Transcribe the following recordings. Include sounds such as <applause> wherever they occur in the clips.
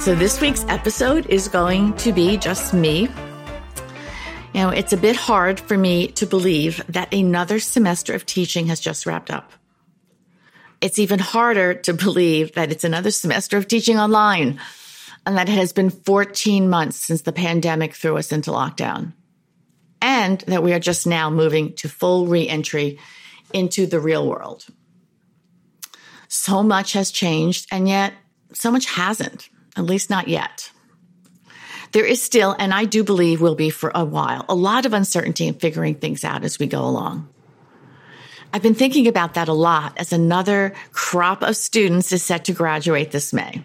So, this week's episode is going to be just me. You know, it's a bit hard for me to believe that another semester of teaching has just wrapped up. It's even harder to believe that it's another semester of teaching online and that it has been 14 months since the pandemic threw us into lockdown and that we are just now moving to full reentry into the real world. So much has changed and yet so much hasn't at least not yet. There is still, and I do believe will be for a while, a lot of uncertainty in figuring things out as we go along. I've been thinking about that a lot as another crop of students is set to graduate this May.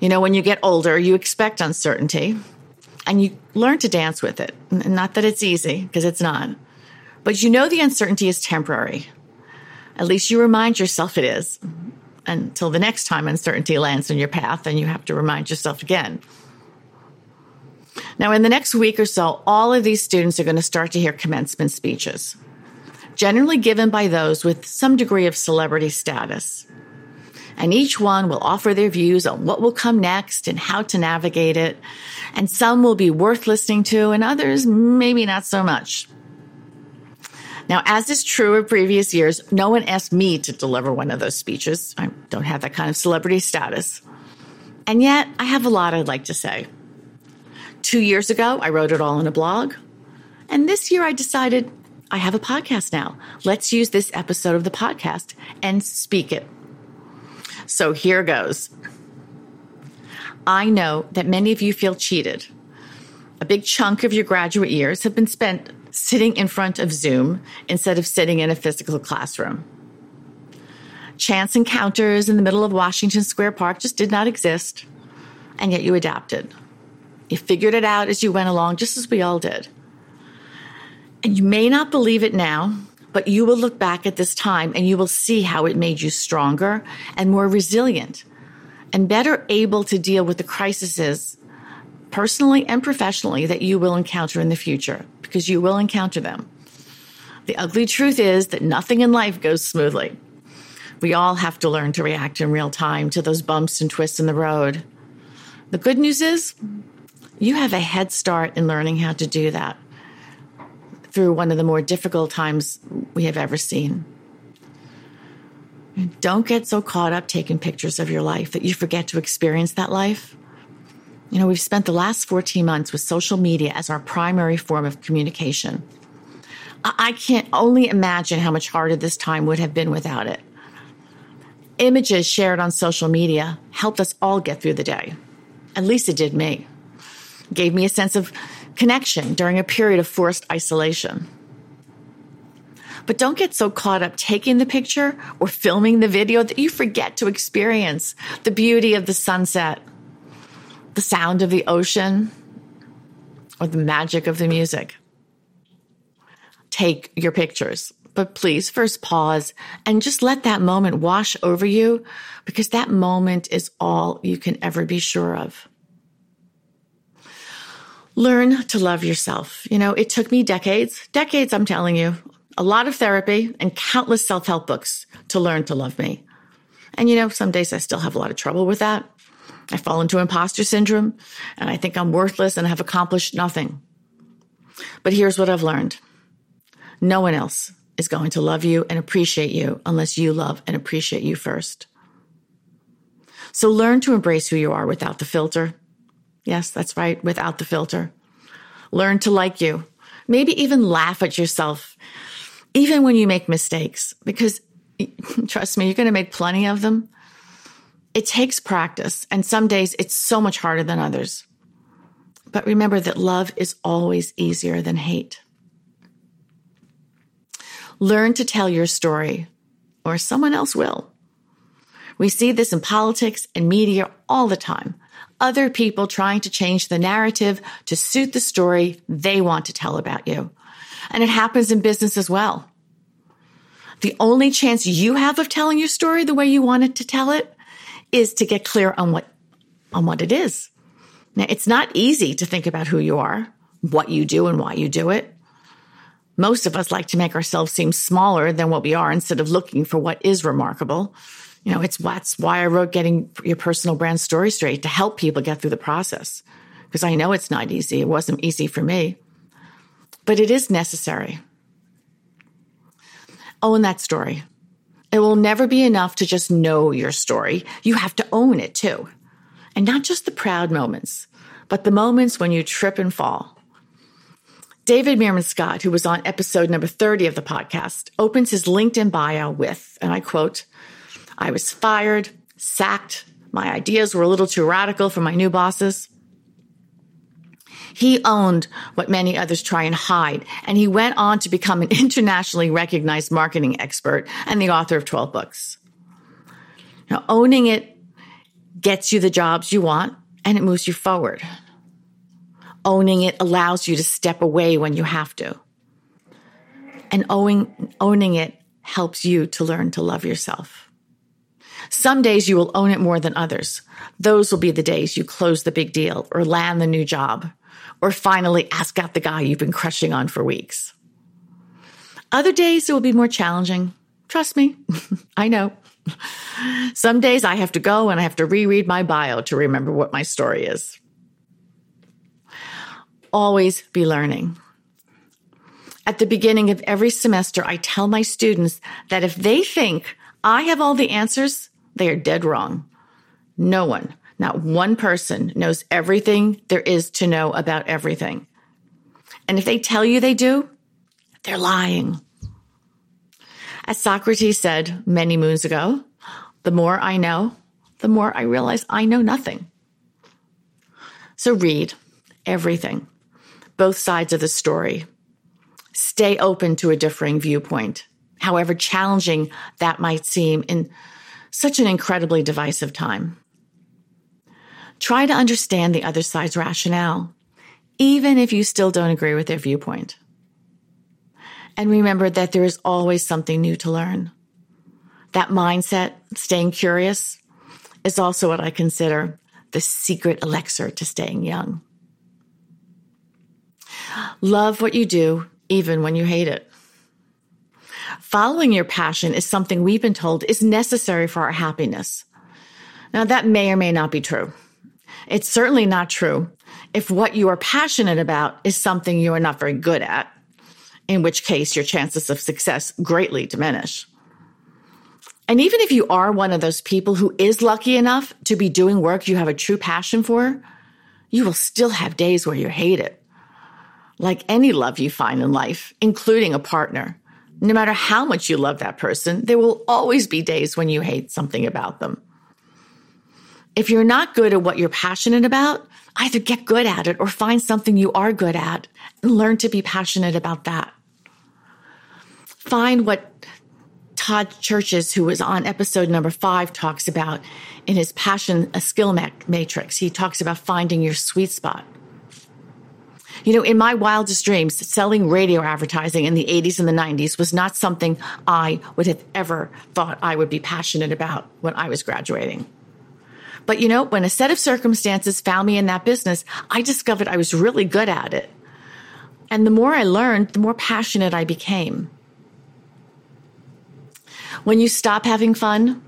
You know, when you get older, you expect uncertainty and you learn to dance with it. Not that it's easy, because it's not. But you know the uncertainty is temporary. At least you remind yourself it is until the next time uncertainty lands in your path and you have to remind yourself again. Now, in the next week or so, all of these students are going to start to hear commencement speeches, generally given by those with some degree of celebrity status. And each one will offer their views on what will come next and how to navigate it. And some will be worth listening to, and others maybe not so much. Now, as is true of previous years, no one asked me to deliver one of those speeches. I don't have that kind of celebrity status. And yet, I have a lot I'd like to say. Two years ago, I wrote it all in a blog. And this year, I decided I have a podcast now. Let's use this episode of the podcast and speak it. So here goes. I know that many of you feel cheated. A big chunk of your graduate years have been spent sitting in front of Zoom instead of sitting in a physical classroom. Chance encounters in the middle of Washington Square Park just did not exist, and yet you adapted. You figured it out as you went along, just as we all did. And you may not believe it now, but you will look back at this time and you will see how it made you stronger and more resilient and better able to deal with the crises personally and professionally that you will encounter in the future because you will encounter them. The ugly truth is that nothing in life goes smoothly. We all have to learn to react in real time to those bumps and twists in the road. The good news is you have a head start in learning how to do that through one of the more difficult times we have ever seen. Don't get so caught up taking pictures of your life that you forget to experience that life. You know, we've spent the last 14 months with social media as our primary form of communication. I can't only imagine how much harder this time would have been without it. Images shared on social media helped us all get through the day. At least it did me. Gave me a sense of connection during a period of forced isolation. But don't get so caught up taking the picture or filming the video that you forget to experience the beauty of the sunset the sound of the ocean or the magic of the music. Take your pictures, but please first pause and just let that moment wash over you because that moment is all you can ever be sure of. Learn to love yourself. You know, it took me decades, decades, I'm telling you, a lot of therapy and countless self help books to learn to love me. And you know, some days I still have a lot of trouble with that. I fall into imposter syndrome and I think I'm worthless and have accomplished nothing. But here's what I've learned no one else is going to love you and appreciate you unless you love and appreciate you first. So learn to embrace who you are without the filter. Yes, that's right, without the filter. Learn to like you. Maybe even laugh at yourself, even when you make mistakes, because <laughs> trust me, you're going to make plenty of them. It takes practice, and some days it's so much harder than others. But remember that love is always easier than hate. Learn to tell your story, or someone else will. We see this in politics and media all the time. Other people trying to change the narrative to suit the story they want to tell about you. And it happens in business as well. The only chance you have of telling your story the way you wanted to tell it is to get clear on what, on what it is. Now, it's not easy to think about who you are, what you do and why you do it. Most of us like to make ourselves seem smaller than what we are instead of looking for what is remarkable. You know, it's that's why I wrote Getting Your Personal Brand Story Straight to help people get through the process. Because I know it's not easy. It wasn't easy for me, but it is necessary own that story. It will never be enough to just know your story. You have to own it too. And not just the proud moments, but the moments when you trip and fall. David Meerman Scott, who was on episode number 30 of the podcast, opens his LinkedIn bio with, and I quote, I was fired, sacked. My ideas were a little too radical for my new bosses. He owned what many others try and hide, and he went on to become an <laughs> internationally recognized marketing expert and the author of 12 books. Now, owning it gets you the jobs you want and it moves you forward. Owning it allows you to step away when you have to. And owning, owning it helps you to learn to love yourself. Some days you will own it more than others. Those will be the days you close the big deal or land the new job or finally ask out the guy you've been crushing on for weeks. Other days it will be more challenging. Trust me, <laughs> I know. Some days I have to go and I have to reread my bio to remember what my story is. Always be learning. At the beginning of every semester, I tell my students that if they think I have all the answers, they are dead wrong. No one, not one person knows everything there is to know about everything. And if they tell you they do, they're lying. As Socrates said many moons ago, the more I know, the more I realize I know nothing. So read everything, both sides of the story. Stay open to a differing viewpoint, however challenging that might seem in such an incredibly divisive time. Try to understand the other side's rationale, even if you still don't agree with their viewpoint. And remember that there is always something new to learn. That mindset, staying curious, is also what I consider the secret elixir to staying young. Love what you do, even when you hate it. Following your passion is something we've been told is necessary for our happiness. Now, that may or may not be true. It's certainly not true if what you are passionate about is something you are not very good at, in which case your chances of success greatly diminish. And even if you are one of those people who is lucky enough to be doing work you have a true passion for, you will still have days where you hate it. Like any love you find in life, including a partner, no matter how much you love that person, there will always be days when you hate something about them. If you're not good at what you're passionate about, either get good at it or find something you are good at and learn to be passionate about that. Find what Todd Cherches, who was on episode number five, talks about in his passion, a skill matrix. He talks about finding your sweet spot. You know, in my wildest dreams, selling radio advertising in the 80s and the 90s was not something I would have ever thought I would be passionate about when I was graduating. But you know, when a set of circumstances found me in that business, I discovered I was really good at it. And the more I learned, the more passionate I became. When you stop having fun,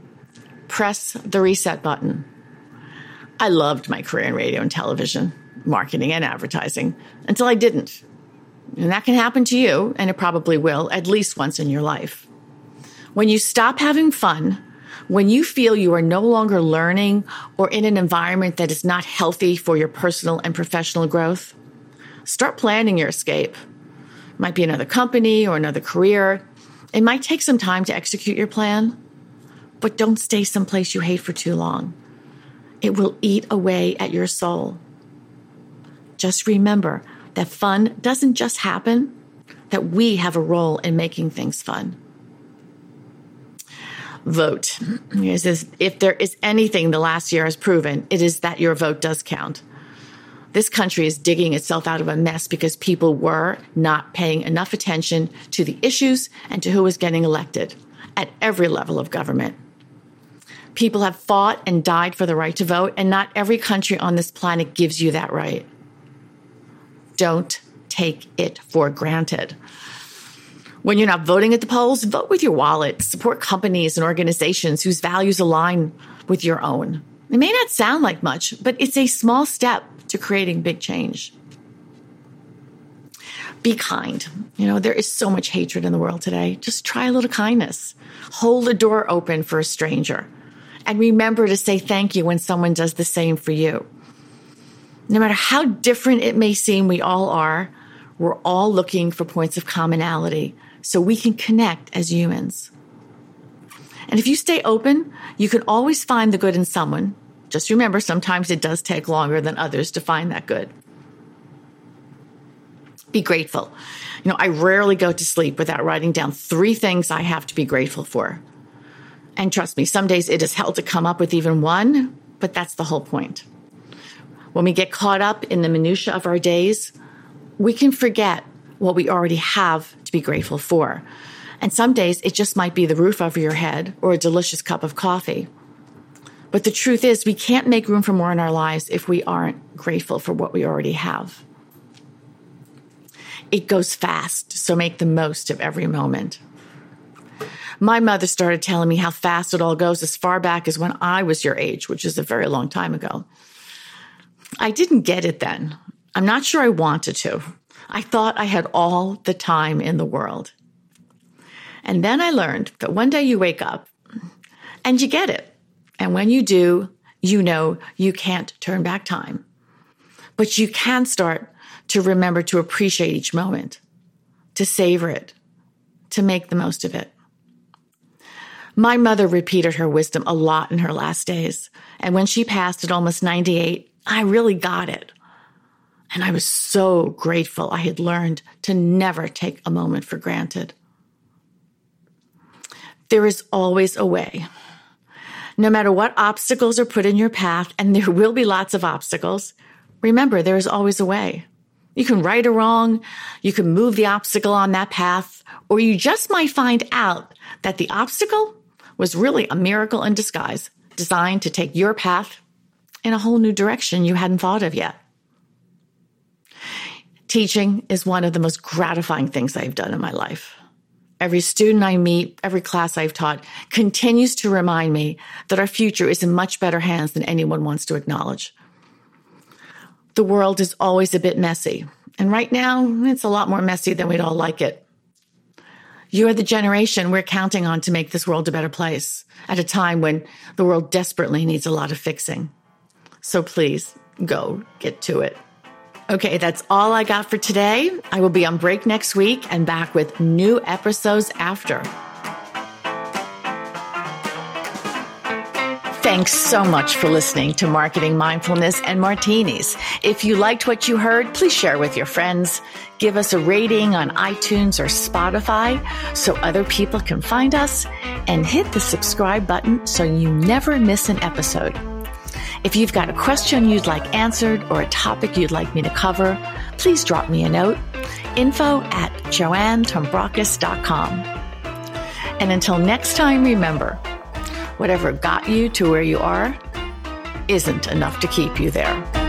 press the reset button. I loved my career in radio and television, marketing and advertising until I didn't. And that can happen to you, and it probably will at least once in your life. When you stop having fun, when you feel you are no longer learning or in an environment that is not healthy for your personal and professional growth, start planning your escape. It might be another company or another career. It might take some time to execute your plan, but don't stay someplace you hate for too long. It will eat away at your soul. Just remember that fun doesn't just happen, that we have a role in making things fun. Vote. If there is anything the last year has proven, it is that your vote does count. This country is digging itself out of a mess because people were not paying enough attention to the issues and to who was getting elected at every level of government. People have fought and died for the right to vote, and not every country on this planet gives you that right. Don't take it for granted. When you're not voting at the polls, vote with your wallet. Support companies and organizations whose values align with your own. It may not sound like much, but it's a small step to creating big change. Be kind. You know, there is so much hatred in the world today. Just try a little kindness. Hold the door open for a stranger. And remember to say thank you when someone does the same for you. No matter how different it may seem we all are, we're all looking for points of commonality so we can connect as humans. And if you stay open, you can always find the good in someone. Just remember, sometimes it does take longer than others to find that good. Be grateful. You know, I rarely go to sleep without writing down three things I have to be grateful for. And trust me, some days it is hell to come up with even one, but that's the whole point. When we get caught up in the minutiae of our days, we can forget what we already have be grateful for. And some days it just might be the roof over your head or a delicious cup of coffee. But the truth is, we can't make room for more in our lives if we aren't grateful for what we already have. It goes fast, so make the most of every moment. My mother started telling me how fast it all goes as far back as when I was your age, which is a very long time ago. I didn't get it then. I'm not sure I wanted to. I thought I had all the time in the world. And then I learned that one day you wake up and you get it. And when you do, you know you can't turn back time. But you can start to remember to appreciate each moment, to savor it, to make the most of it. My mother repeated her wisdom a lot in her last days. And when she passed at almost 98, I really got it. And I was so grateful I had learned to never take a moment for granted. There is always a way. No matter what obstacles are put in your path, and there will be lots of obstacles, remember there is always a way. You can right or wrong, you can move the obstacle on that path, or you just might find out that the obstacle was really a miracle in disguise, designed to take your path in a whole new direction you hadn't thought of yet. Teaching is one of the most gratifying things I've done in my life. Every student I meet, every class I've taught continues to remind me that our future is in much better hands than anyone wants to acknowledge. The world is always a bit messy, and right now it's a lot more messy than we'd all like it. You are the generation we're counting on to make this world a better place at a time when the world desperately needs a lot of fixing. So please go get to it. Okay, that's all I got for today. I will be on break next week and back with new episodes after. Thanks so much for listening to Marketing Mindfulness and Martinis. If you liked what you heard, please share with your friends. Give us a rating on iTunes or Spotify so other people can find us, and hit the subscribe button so you never miss an episode. If you've got a question you'd like answered or a topic you'd like me to cover, please drop me a note. Info at joannetombrakis.com. And until next time, remember, whatever got you to where you are isn't enough to keep you there.